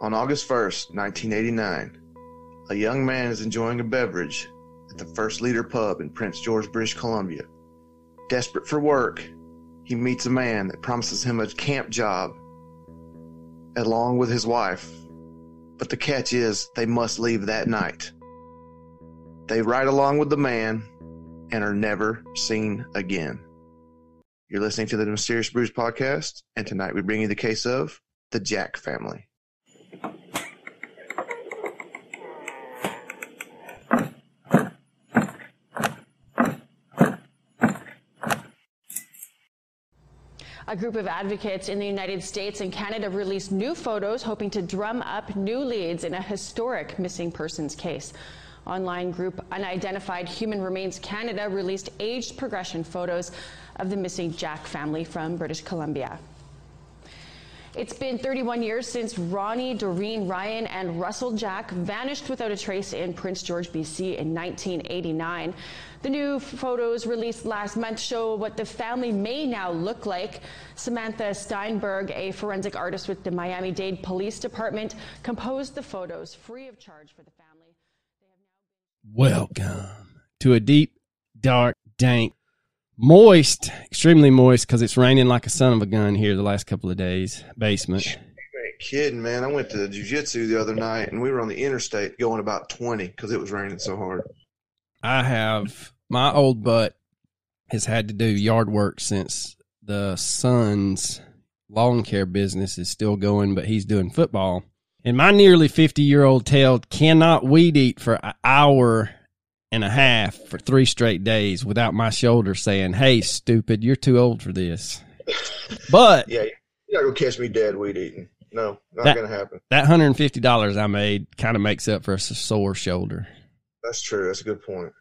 On August 1st, 1989, a young man is enjoying a beverage at the First Leader Pub in Prince George, British Columbia. Desperate for work, he meets a man that promises him a camp job along with his wife. But the catch is they must leave that night. They ride along with the man and are never seen again. You're listening to the Mysterious Brews podcast, and tonight we bring you the case of the Jack family. A group of advocates in the United States and Canada released new photos hoping to drum up new leads in a historic missing persons case. Online group Unidentified Human Remains Canada released aged progression photos of the missing Jack family from British Columbia. It's been 31 years since Ronnie, Doreen, Ryan, and Russell Jack vanished without a trace in Prince George, BC in 1989. The new photos released last month show what the family may now look like. Samantha Steinberg, a forensic artist with the Miami Dade Police Department, composed the photos free of charge for the family. Welcome to a deep, dark, dank, moist, extremely moist because it's raining like a son of a gun here the last couple of days. Basement. You ain't kidding, man. I went to jujitsu the other night and we were on the interstate going about 20 because it was raining so hard. I have my old butt has had to do yard work since the son's lawn care business is still going, but he's doing football. And my nearly 50 year old tail cannot weed eat for an hour and a half for three straight days without my shoulder saying, Hey, stupid, you're too old for this. But Yeah, you're not to catch me dead weed eating. No, not That- to happen. that $150 I made kind of makes up for a sore shoulder. That's true. That's a good point.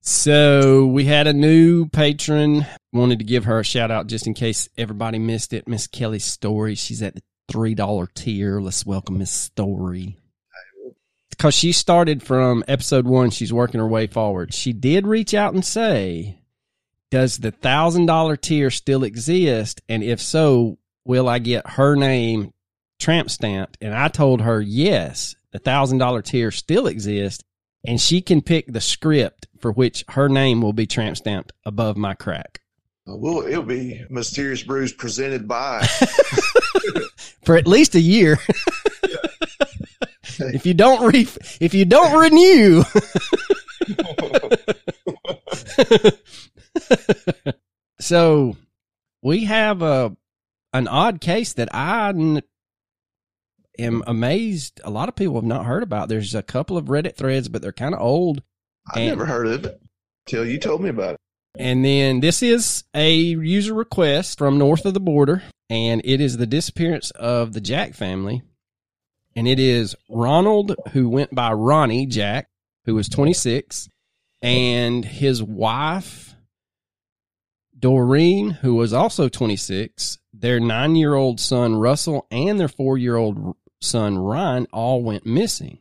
So we had a new patron. Wanted to give her a shout out just in case everybody missed it. Miss Kelly's Story. She's at the three dollar tier. Let's welcome Miss Story. Because she started from episode one, she's working her way forward. She did reach out and say, "Does the thousand dollar tier still exist? And if so, will I get her name tramp stamped?" And I told her, "Yes, the thousand dollar tier still exists." and she can pick the script for which her name will be tramp stamped above my crack well, it'll be Mysterious Brews presented by. for at least a year. if you don't re- if you don't renew, so we have a an odd case that I n- am amazed a lot of people have not heard about. There's a couple of Reddit threads, but they're kind of old. I And- never heard of it till you told me about it. And then this is a user request from north of the border, and it is the disappearance of the Jack family. And it is Ronald, who went by Ronnie Jack, who was 26, and his wife, Doreen, who was also 26, their nine year old son, Russell, and their four year old son, Ryan, all went missing.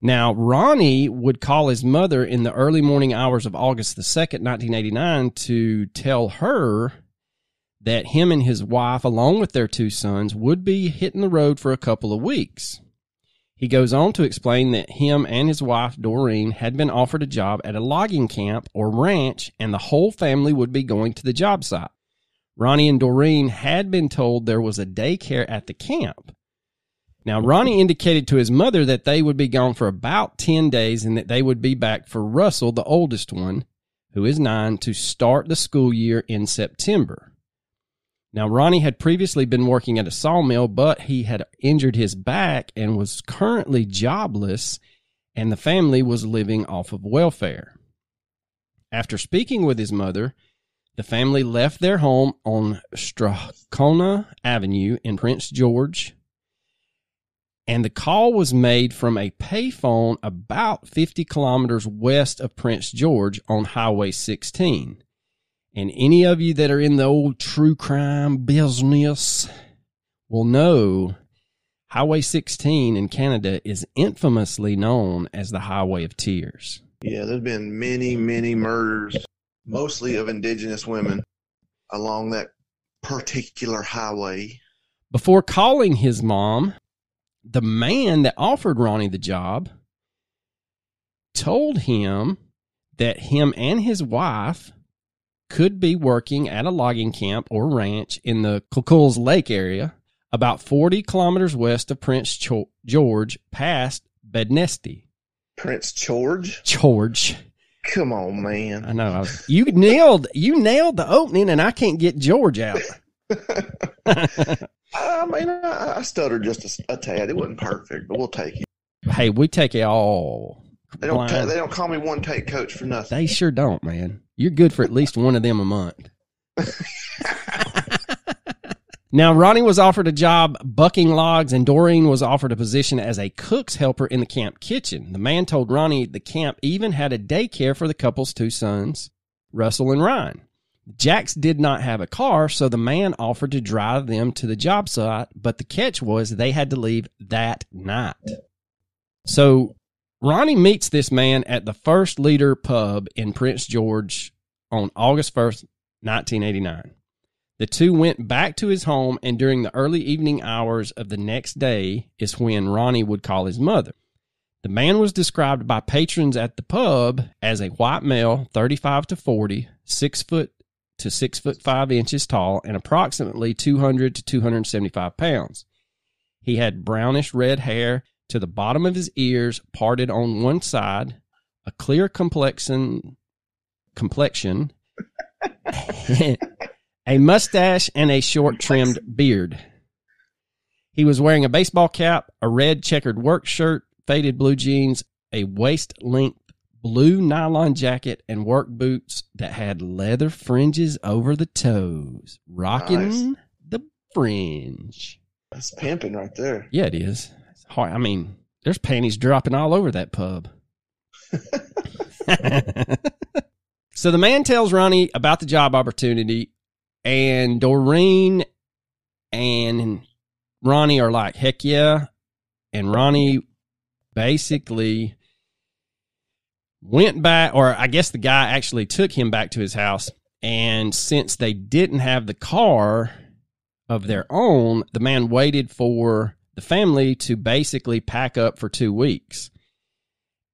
Now, Ronnie would call his mother in the early morning hours of August the 2nd, 1989, to tell her that him and his wife, along with their two sons, would be hitting the road for a couple of weeks. He goes on to explain that him and his wife, Doreen, had been offered a job at a logging camp or ranch, and the whole family would be going to the job site. Ronnie and Doreen had been told there was a daycare at the camp. Now, Ronnie indicated to his mother that they would be gone for about 10 days and that they would be back for Russell, the oldest one, who is nine, to start the school year in September. Now, Ronnie had previously been working at a sawmill, but he had injured his back and was currently jobless, and the family was living off of welfare. After speaking with his mother, the family left their home on Strathcona Avenue in Prince George, and the call was made from a payphone about 50 kilometers west of Prince George on Highway 16. And any of you that are in the old true crime business will know Highway 16 in Canada is infamously known as the Highway of Tears. Yeah, there's been many, many murders, mostly of indigenous women, along that particular highway. Before calling his mom, the man that offered Ronnie the job told him that him and his wife could be working at a logging camp or ranch in the Clucluz Lake area, about 40 kilometers west of Prince Cho- George, past Bednesti. Prince George? George. Come on, man. I know. I was, you nailed you nailed the opening, and I can't get George out. I mean, I, I stuttered just a, a tad. It wasn't perfect, but we'll take it. hey, we take it all. They don't. they don't call me one take coach for nothing. They sure don't, man. You're good for at least one of them a month. now, Ronnie was offered a job bucking logs, and Doreen was offered a position as a cook's helper in the camp kitchen. The man told Ronnie the camp even had a daycare for the couple's two sons, Russell and Ryan. Jax did not have a car, so the man offered to drive them to the job site, but the catch was they had to leave that night. So Ronnie meets this man at the First Leader Pub in Prince George on August 1st, 1989. The two went back to his home, and during the early evening hours of the next day is when Ronnie would call his mother. The man was described by patrons at the pub as a white male, 35 to 40, six foot to six foot five inches tall, and approximately 200 to 275 pounds. He had brownish red hair to the bottom of his ears, parted on one side, a clear complexion, complexion, a mustache, and a short trimmed beard. He was wearing a baseball cap, a red checkered work shirt, faded blue jeans, a waist length blue nylon jacket, and work boots that had leather fringes over the toes, rocking Nice. the fringe. That's pimping right there. Yeah, it is. Hard. I mean, there's panties dropping all over that pub. so the man tells Ronnie about the job opportunity, and Doreen and Ronnie are like, heck yeah. And Ronnie basically went back, or I guess the guy actually took him back to his house. And since they didn't have the car of their own, the man waited for the family to basically pack up for two weeks.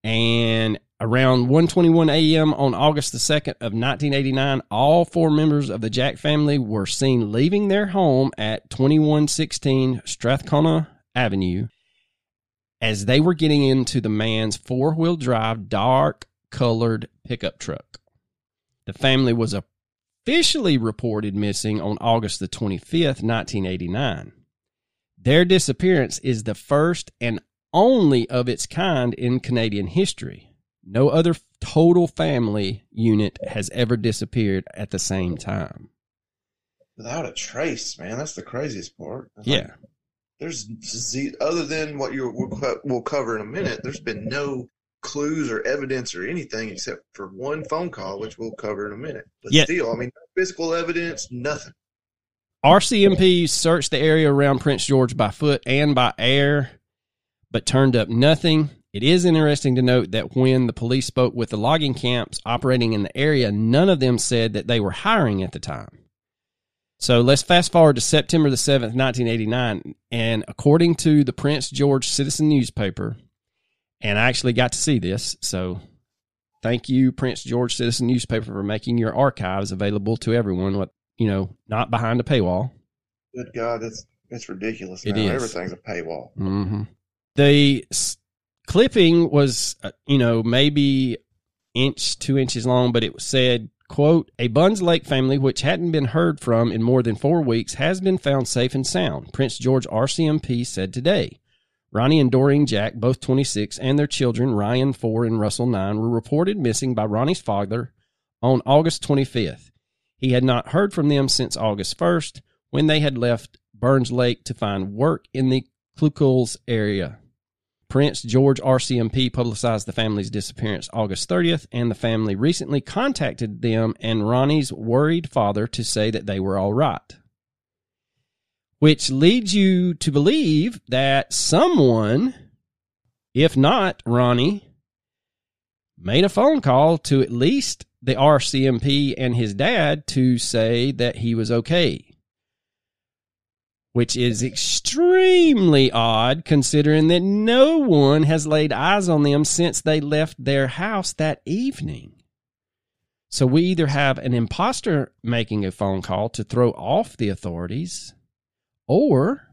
And around 1:21 a.m. on August the 2nd of 1989, all four members of the Jack family were seen leaving their home at 2116 Strathcona Avenue as they were getting into the man's four-wheel drive dark colored pickup truck. The family was officially reported missing on August the 25th, 1989. Their disappearance is the first and only of its kind in Canadian history. No other total family unit has ever disappeared at the same time. Without a trace, man. That's the craziest part. It's Yeah. like, there's z- other than what you we'll, we'll cover in a minute. There's been no clues or evidence or anything except for one phone call, which we'll cover in a minute. But Yeah. still, I mean, physical evidence, nothing. RCMP searched the area around Prince George by foot and by air, but turned up nothing. It is interesting to note that when the police spoke with the logging camps operating in the area, none of them said that they were hiring at the time. So let's fast forward to September the 7th, 1989. And according to the Prince George Citizen newspaper, and I actually got to see this, so thank you, Prince George Citizen newspaper, for making your archives available to everyone, you know, not behind a paywall. Good God, that's that's ridiculous. It now. is. Everything's a paywall. hmm The s- clipping was, uh, you know, maybe inch, two inches long, but it said, quote, a Burns Lake family which hadn't been heard from in more than four weeks has been found safe and sound, Prince George RCMP said today. Ronnie and Doreen Jack, both 26, and their children, Ryan 4 and Russell 9, were reported missing by Ronnie's father on August 25th. He had not heard from them since August 1st, when they had left Burns Lake to find work in the Clucluz area. Prince George RCMP publicized the family's disappearance August 30th, and the family recently contacted them and Ronnie's worried father to say that they were all right. Which leads you to believe that someone, if not Ronnie, made a phone call to at least the RCMP and his dad to say that he was okay. which is extremely odd considering that no one has laid eyes on them since they left their house that evening. So we either have an imposter making a phone call to throw off the authorities, or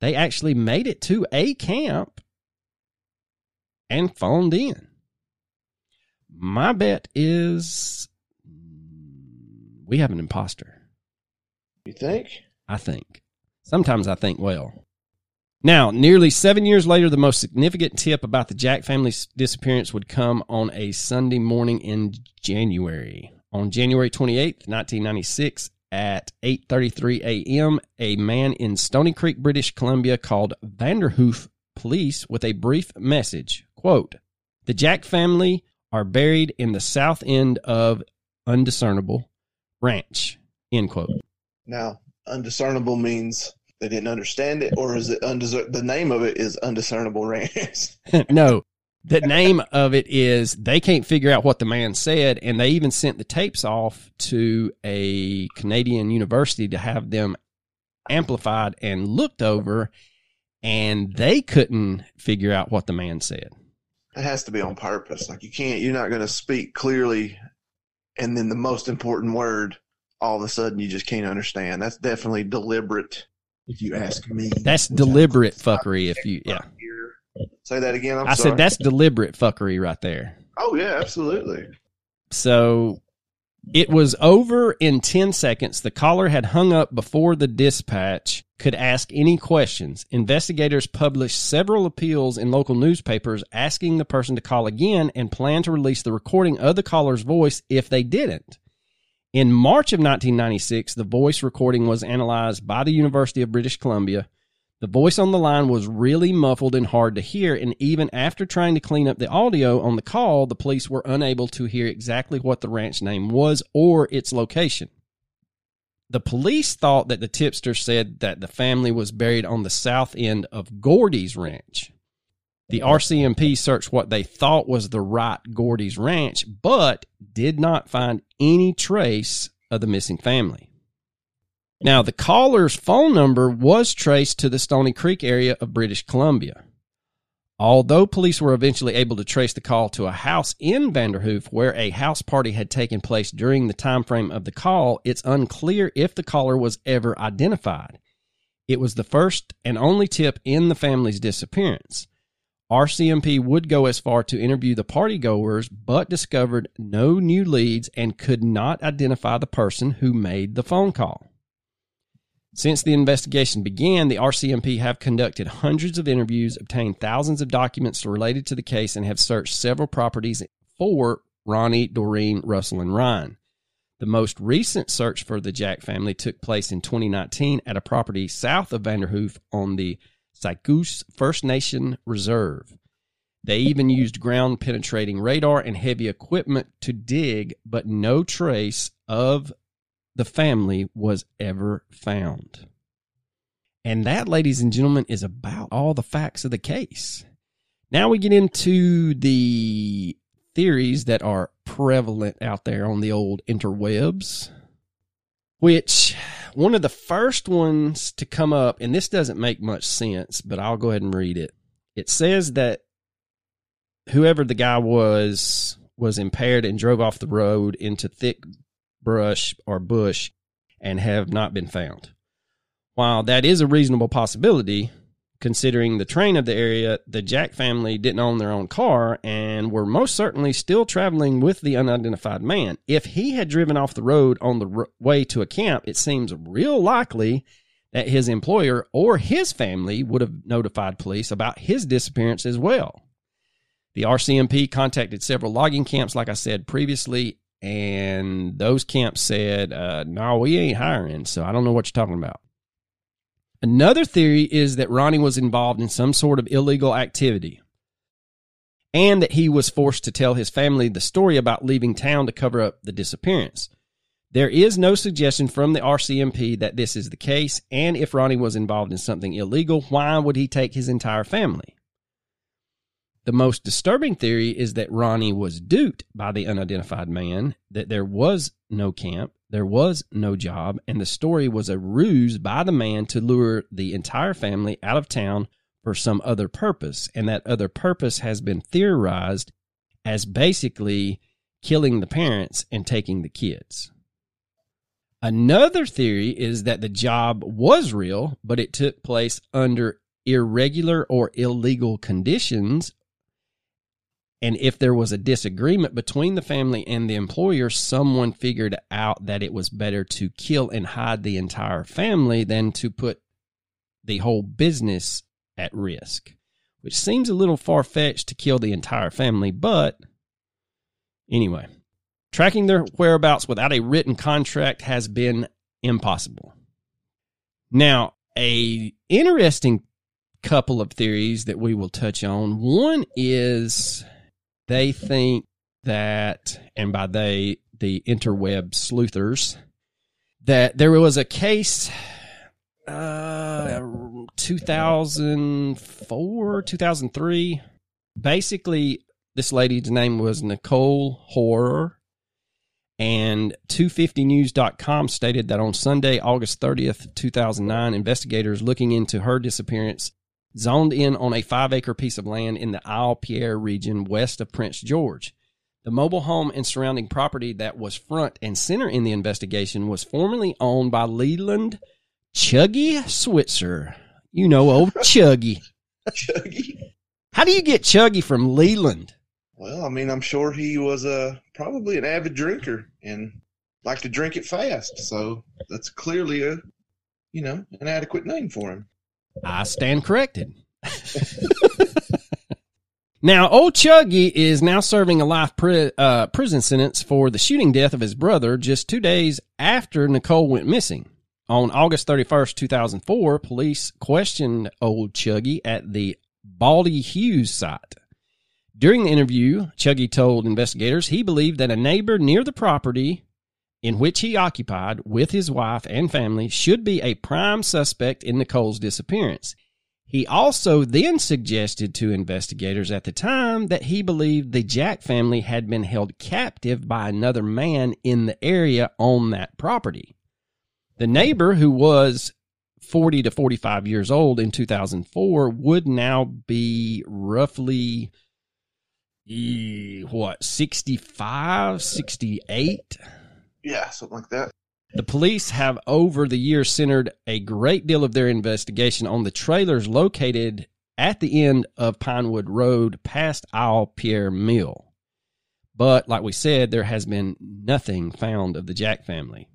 they actually made it to a camp and phoned in. My bet is we have an imposter. You think? I think. Sometimes I think well. Now, nearly seven years later, the most significant tip about the Jack family's disappearance would come on a Sunday morning in January. On January 28th, 1996, at 8:33 a.m., a man in Stony Creek, British Columbia called Vanderhoof police with a brief message. Quote, "The Jack family are buried in the south end of undiscernible ranch." End quote. Now, undiscernible means they didn't understand it, or is it undiscer- the name of it is undiscernible ranch? no, the name of it is they can't figure out what the man said, and they even sent the tapes off to a Canadian university to have them amplified and looked over, and they couldn't figure out what the man said. It has to be on purpose. Like you can't, you're not going to speak clearly, and then the most important word, all of a sudden you just can't understand. That's definitely deliberate. If you ask me, That's deliberate fuckery. If you, yeah, Say that again. I'm I sorry. said that's deliberate fuckery right there. Oh yeah, absolutely. So it was over in 10 seconds. The caller had hung up before the dispatch could ask any questions. Investigators published several appeals in local newspapers asking the person to call again and plan to release the recording of the caller's voice if they didn't. In March of 1996, the voice recording was analyzed by the University of British Columbia. The voice on the line was really muffled and hard to hear, and even after trying to clean up the audio on the call, the police were unable to hear exactly what the ranch name was or its location. The police thought that the tipster said that the family was buried on the south end of Gordy's ranch. The RCMP searched what they thought was the right Gordy's ranch, but did not find any trace of the missing family. Now, the caller's phone number was traced to the Stony Creek area of British Columbia. Although police were eventually able to trace the call to a house in Vanderhoof where a house party had taken place during the time frame of the call, it's unclear if the caller was ever identified. It was the first and only tip in the family's disappearance. RCMP would go as far to interview the partygoers, but discovered no new leads and could not identify the person who made the phone call. Since the investigation began, the RCMP have conducted hundreds of interviews, obtained thousands of documents related to the case, and have searched several properties for Ronnie, Doreen, Russell, and Ryan. The most recent search for the Jack family took place in 2019 at a property south of Vanderhoof on the Saik'uz First Nation Reserve. They even used ground penetrating radar and heavy equipment to dig, but no trace of the family was ever found. And that, ladies and gentlemen, is about all the facts of the case. Now we get into the theories that are prevalent out there on the old interwebs, which one of the first ones to come up, and this doesn't make much sense, but I'll go ahead and read it. It says that whoever the guy was was impaired and drove off the road into thick brush or bush and have not been found. While that is a reasonable possibility, considering the terrain of the area, the Jack family didn't own their own car and were most certainly still traveling with the unidentified man. If he had driven off the road on the way to a camp, it seems real likely that his employer or his family would have notified police about his disappearance as well. The RCMP contacted several logging camps, like I said previously, and those camps said, uh, "No, we ain't hiring." So I don't know what you're talking about. Another theory is that Ronnie was involved in some sort of illegal activity, and that he was forced to tell his family the story about leaving town to cover up the disappearance. There is no suggestion from the RCMP that this is the case, and if Ronnie was involved in something illegal, why would he take his entire family? The most disturbing theory is that Ronnie was duped by the unidentified man, that there was no camp, there was no job, and the story was a ruse by the man to lure the entire family out of town for some other purpose. And that other purpose has been theorized as basically killing the parents and taking the kids. Another theory is that the job was real, but it took place under irregular or illegal conditions and if there was a disagreement between the family and the employer, someone figured out that it was better to kill and hide the entire family than to put the whole business at risk, which seems a little far fetched to kill the entire family. But anyway, tracking their whereabouts without a written contract has been impossible. Now, a interesting couple of theories that we will touch on. One is they think that, and by they, the interweb sleuthers, that there was a case, uh, 2004, 2003. Basically, this lady's name was Nicole Hoar. And 250news.com stated that on Sunday, August 30th, 2009, investigators looking into her disappearance zoned in on a five acre piece of land in the Isle Pierre region west of Prince George. The mobile home and surrounding property that was front and center in the investigation was formerly owned by Leland Chuggy Switzer. You know, old Chuggy. Chuggy. How do you get Chuggy from Leland? Well, I mean, I'm sure he was uh, probably an avid drinker and liked to drink it fast. So that's clearly a, you know, an adequate name for him. I stand corrected. now, old Chuggy is now serving a life pri- uh, prison sentence for the shooting death of his brother just two days after Nicole went missing. On August 31st, 2004, police questioned old Chuggy at the Baldy Hughes site. During the interview, Chuggy told investigators he believed that a neighbor near the property in which he occupied with his wife and family should be a prime suspect in Nicole's disappearance. He also then suggested to investigators at the time that he believed the Jack family had been held captive by another man in the area on that property. The neighbor, who was 40 to 45 years old in 2004, would now be roughly what 65 68 yeah, something like that. The police have over the years centered a great deal of their investigation on the trailers located at the end of Pinewood Road past Isle Pierre Mill. But like we said, there has been nothing found of the Jack family.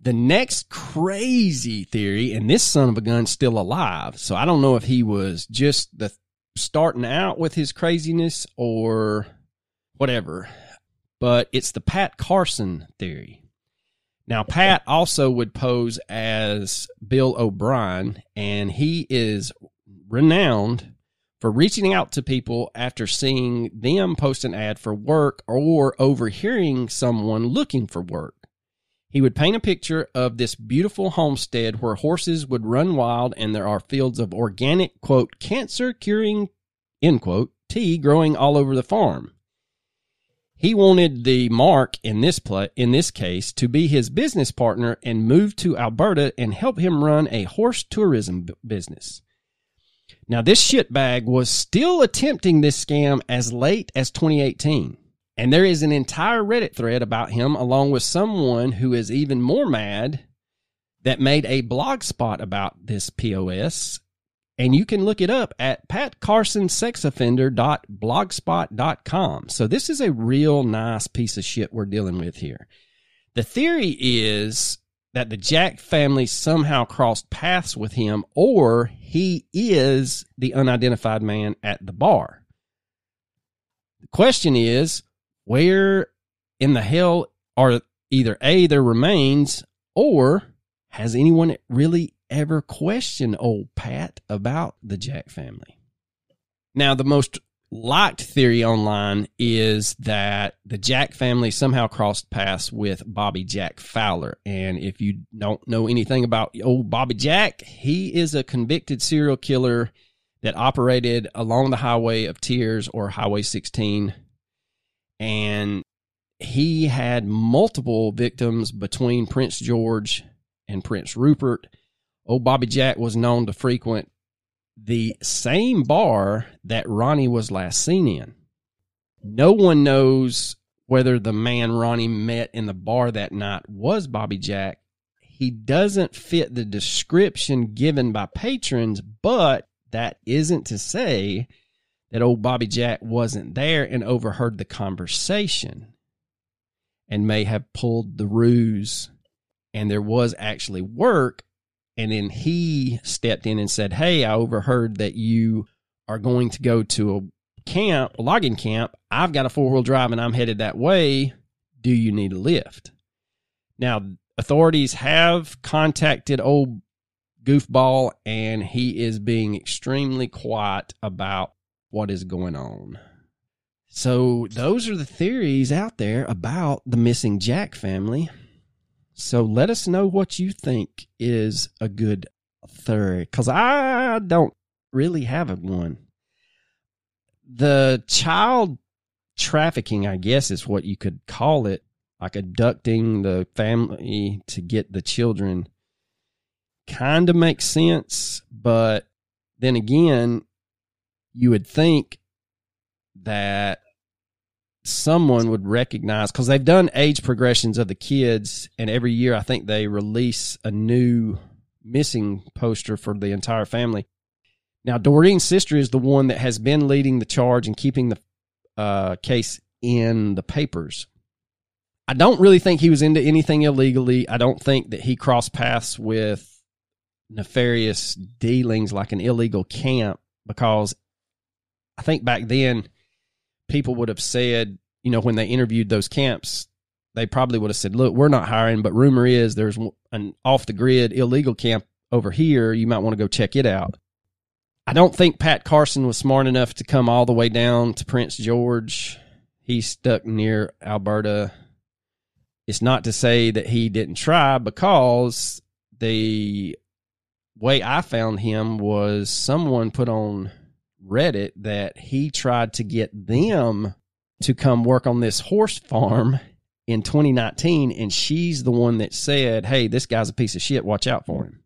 The next crazy theory, and this son of a gun's still alive, so I don't know if he was just the starting out with his craziness or whatever but it's the Pat Carson theory. Now, Pat also would pose as Bill O'Brien, and he is renowned for reaching out to people after seeing them post an ad for work or overhearing someone looking for work. He would paint a picture of this beautiful homestead where horses would run wild and there are fields of organic, quote, cancer curing, end quote, tea growing all over the farm. He wanted the Mark in this play, in this case to be his business partner and move to Alberta and help him run a horse tourism business. Now this shitbag was still attempting this scam as late as 2018. And there is an entire Reddit thread about him along with someone who is even more mad that made a blog spot about this POS and you can look it up at patcarsonsexoffender.blogspot.com. So this is a real nice piece of shit we're dealing with here. The theory is that the Jack family somehow crossed paths with him or he is the unidentified man at the bar. The question is, where in the hell are either A, their remains, or has anyone really ever question old Pat about the Jack family. Now, the most liked theory online is that the Jack family somehow crossed paths with Bobby Jack Fowler. And if you don't know anything about old Bobby Jack, he is a convicted serial killer that operated along the Highway of Tears or Highway 16. And he had multiple victims between Prince George and Prince Rupert. Old Bobby Jack was known to frequent the same bar that Ronnie was last seen in. No one knows whether the man Ronnie met in the bar that night was Bobby Jack. He doesn't fit the description given by patrons, but that isn't to say that old Bobby Jack wasn't there and overheard the conversation and may have pulled the ruse. And there was actually work. And then he stepped in and said, Hey, I overheard that you are going to go to a camp, a logging camp. I've got a four wheel drive and I'm headed that way. Do you need a lift? Now, authorities have contacted old goofball and he is being extremely quiet about what is going on. So, those are the theories out there about the missing Jack family. So, let us know what you think is a good theory because I don't really have one. The child trafficking, I guess, is what you could call it, like abducting the family to get the children, kind of makes sense. But then again, you would think that someone would recognize because they've done age progressions of the kids, and every year I think they release a new missing poster for the entire family. Now, Doreen's sister is the one that has been leading the charge and keeping the uh, case in the papers. I don't really think he was into anything illegally. I don't think that he crossed paths with nefarious dealings like an illegal camp because I think back then people would have said, you know, when they interviewed those camps, they probably would have said, look, we're not hiring, but rumor is there's an off the grid illegal camp over here. You might want to go check it out. I don't think Pat Carson was smart enough to come all the way down to Prince George. He's stuck near Alberta. It's not to say that he didn't try because the way I found him was someone put on Reddit that he tried to get them to come work on this horse farm in 2019 and she's the one that said, "Hey, this guy's a piece of shit. Watch out for him."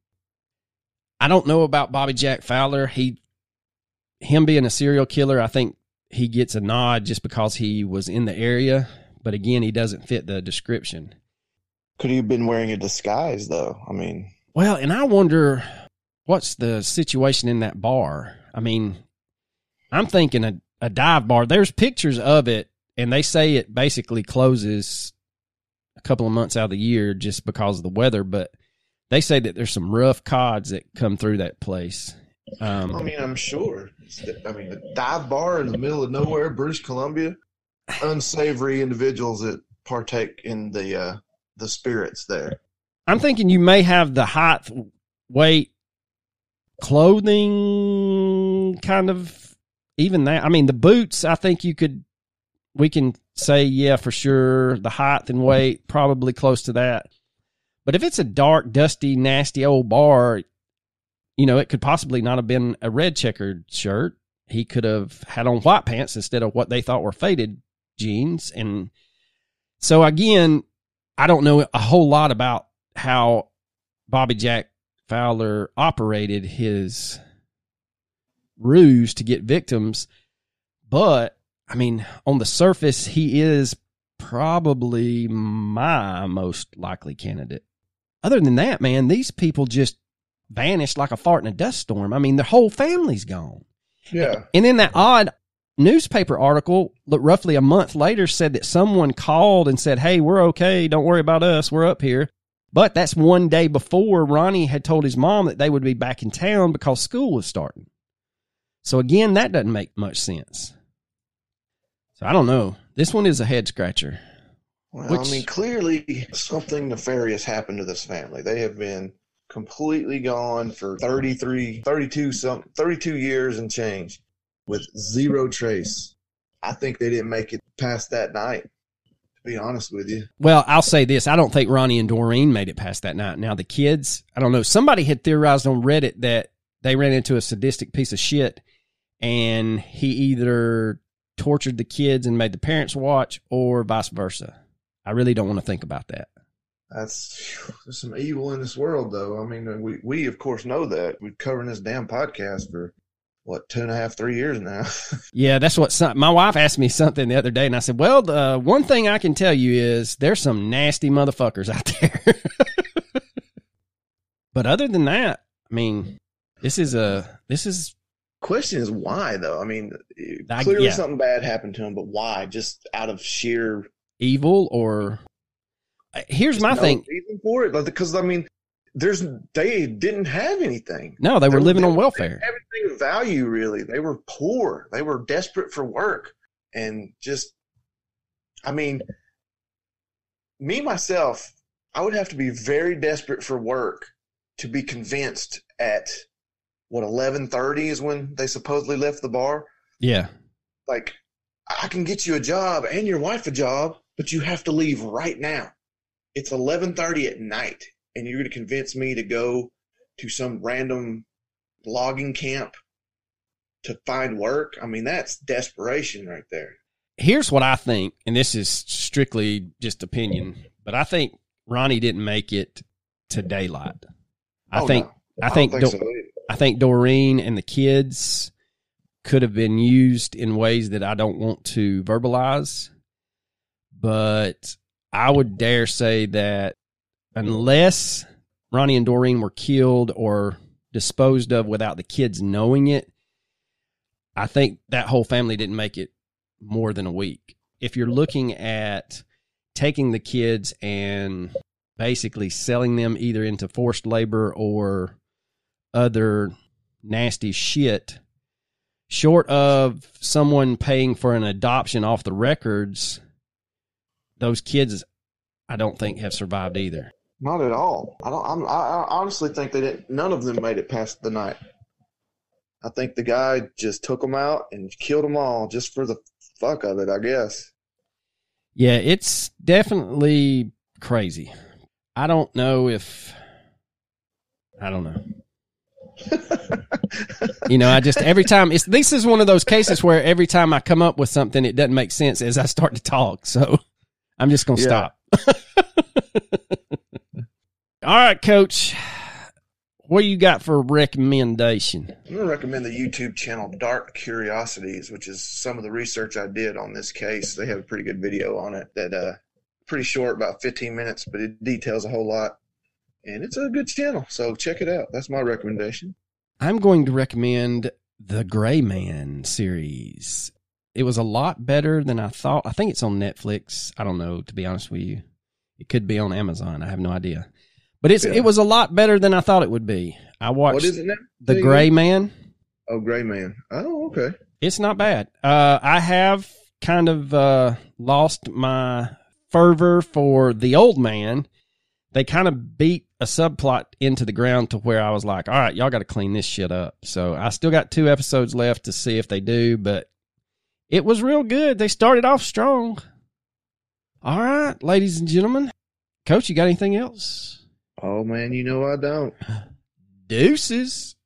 I don't know about Bobby Jack Fowler. He him being a serial killer, I think he gets a nod just because he was in the area, but again, he doesn't fit the description. Could he have been wearing a disguise though? I mean, well, and I wonder what's the situation in that bar. I mean, I'm thinking a, a dive bar. There's pictures of it, and they say it basically closes a couple of months out of the year just because of the weather. But they say that there's some rough cods that come through that place. Um, I mean, I'm sure. I mean, a dive bar in the middle of nowhere, British Columbia, unsavory individuals that partake in the uh, the spirits there. I'm thinking you may have the height, weight, clothing kind of even that, I mean, the boots, I think you could, we can say, yeah, for sure. The height and weight, probably close to that. But if it's a dark, dusty, nasty old bar, you know, it could possibly not have been a red checkered shirt. He could have had on white pants instead of what they thought were faded jeans. And so, again, I don't know a whole lot about how Bobby Jack Fowler operated his ruse to get victims. But I mean, on the surface, he is probably my most likely candidate. Other than that, man, these people just vanished like a fart in a dust storm. I mean, their whole family's gone. Yeah. And then that odd newspaper article, roughly a month later, said that someone called and said, Hey, we're okay. Don't worry about us. We're up here. But that's one day before Ronnie had told his mom that they would be back in town because school was starting. So again, that doesn't make much sense. So I don't know. This one is a head scratcher. Well, which, I mean, clearly something nefarious happened to this family. They have been completely gone for 33, 32, some, 32 years and change with zero trace. I think they didn't make it past that night, to be honest with you. Well, I'll say this. I don't think Ronnie and Doreen made it past that night. Now, the kids, I don't know. Somebody had theorized on Reddit that they ran into a sadistic piece of shit and he either tortured the kids and made the parents watch, or vice versa. I really don't want to think about that. That's there's some evil in this world, though. I mean, we we of course know that. We've covered this damn podcast for what two and a half, three years now. yeah, that's what some, my wife asked me something the other day, and I said, "Well, the one thing I can tell you is there's some nasty motherfuckers out there." but other than that, I mean, this is a this is question is why though. I mean, I- clearly yeah. something bad happened to him, but why? Just out of sheer evil or. Uh, here's my no thing. reason for it because I mean, there's they didn't have anything. No, they were living they- on They welfare. didn't have anything of value really. They were poor. They were desperate for work, and just, I mean, me myself, I would have to be very desperate for work to be convinced at what eleven thirty is when they supposedly left the bar. Yeah. Like, I can get you a job and your wife a job, but you have to leave right now. It's eleven thirty at night, and you're going to convince me to go to some random logging camp to find work. I mean, that's desperation right there. Here's what I think, and this is strictly just opinion, but I think Ronnie didn't make it to daylight. I Oh, think no. I don't think think so. I think Doreen and the kids could have been used in ways that I don't want to verbalize, but I would dare say that unless Ronnie and Doreen were killed or disposed of without the kids knowing it, I think that whole family didn't make it more than a week. If you're looking at taking the kids and basically selling them either into forced labor or other nasty shit, short of someone paying for an adoption off the records, those kids, I don't think have survived either. Not at all. I don't. I'm, I, I honestly think they didn't. None of them made it past the night. I think the guy just took them out and killed them all just for the fuck of it. I guess. Yeah, it's definitely crazy. I don't know if I don't know. You know, I just every time it's this is one of those cases where every time I come up with something, it doesn't make sense as I start to talk. So I'm just gonna Yeah. stop. All right, Coach. What you got for recommendation? I'm going to recommend the YouTube channel Dark Curiosities, which is some of the research I did on this case. They have a pretty good video on it that uh pretty short, about 15 minutes, but it details a whole lot. And it's a good channel, so check it out. That's my recommendation. I'm going to recommend the Gray Man series. It was a lot better than I thought. I think it's on Netflix. I don't know, to be honest with you. It could be on Amazon. I have no idea. But it's Yeah. it was a lot better than I thought it would be. I watched What is it now? The Gray? Man. Oh, Gray Man. Oh, okay. It's not bad. Uh, I have kind of uh, lost my fervor for the old man. They kind of beat a subplot into the ground to where I was like, all right, y'all got to clean this shit up. So I still got two episodes left to see if they do, but it was real good. They started off strong. All right, ladies and gentlemen. Coach, you got anything else? Oh man, you know I don't. Deuces.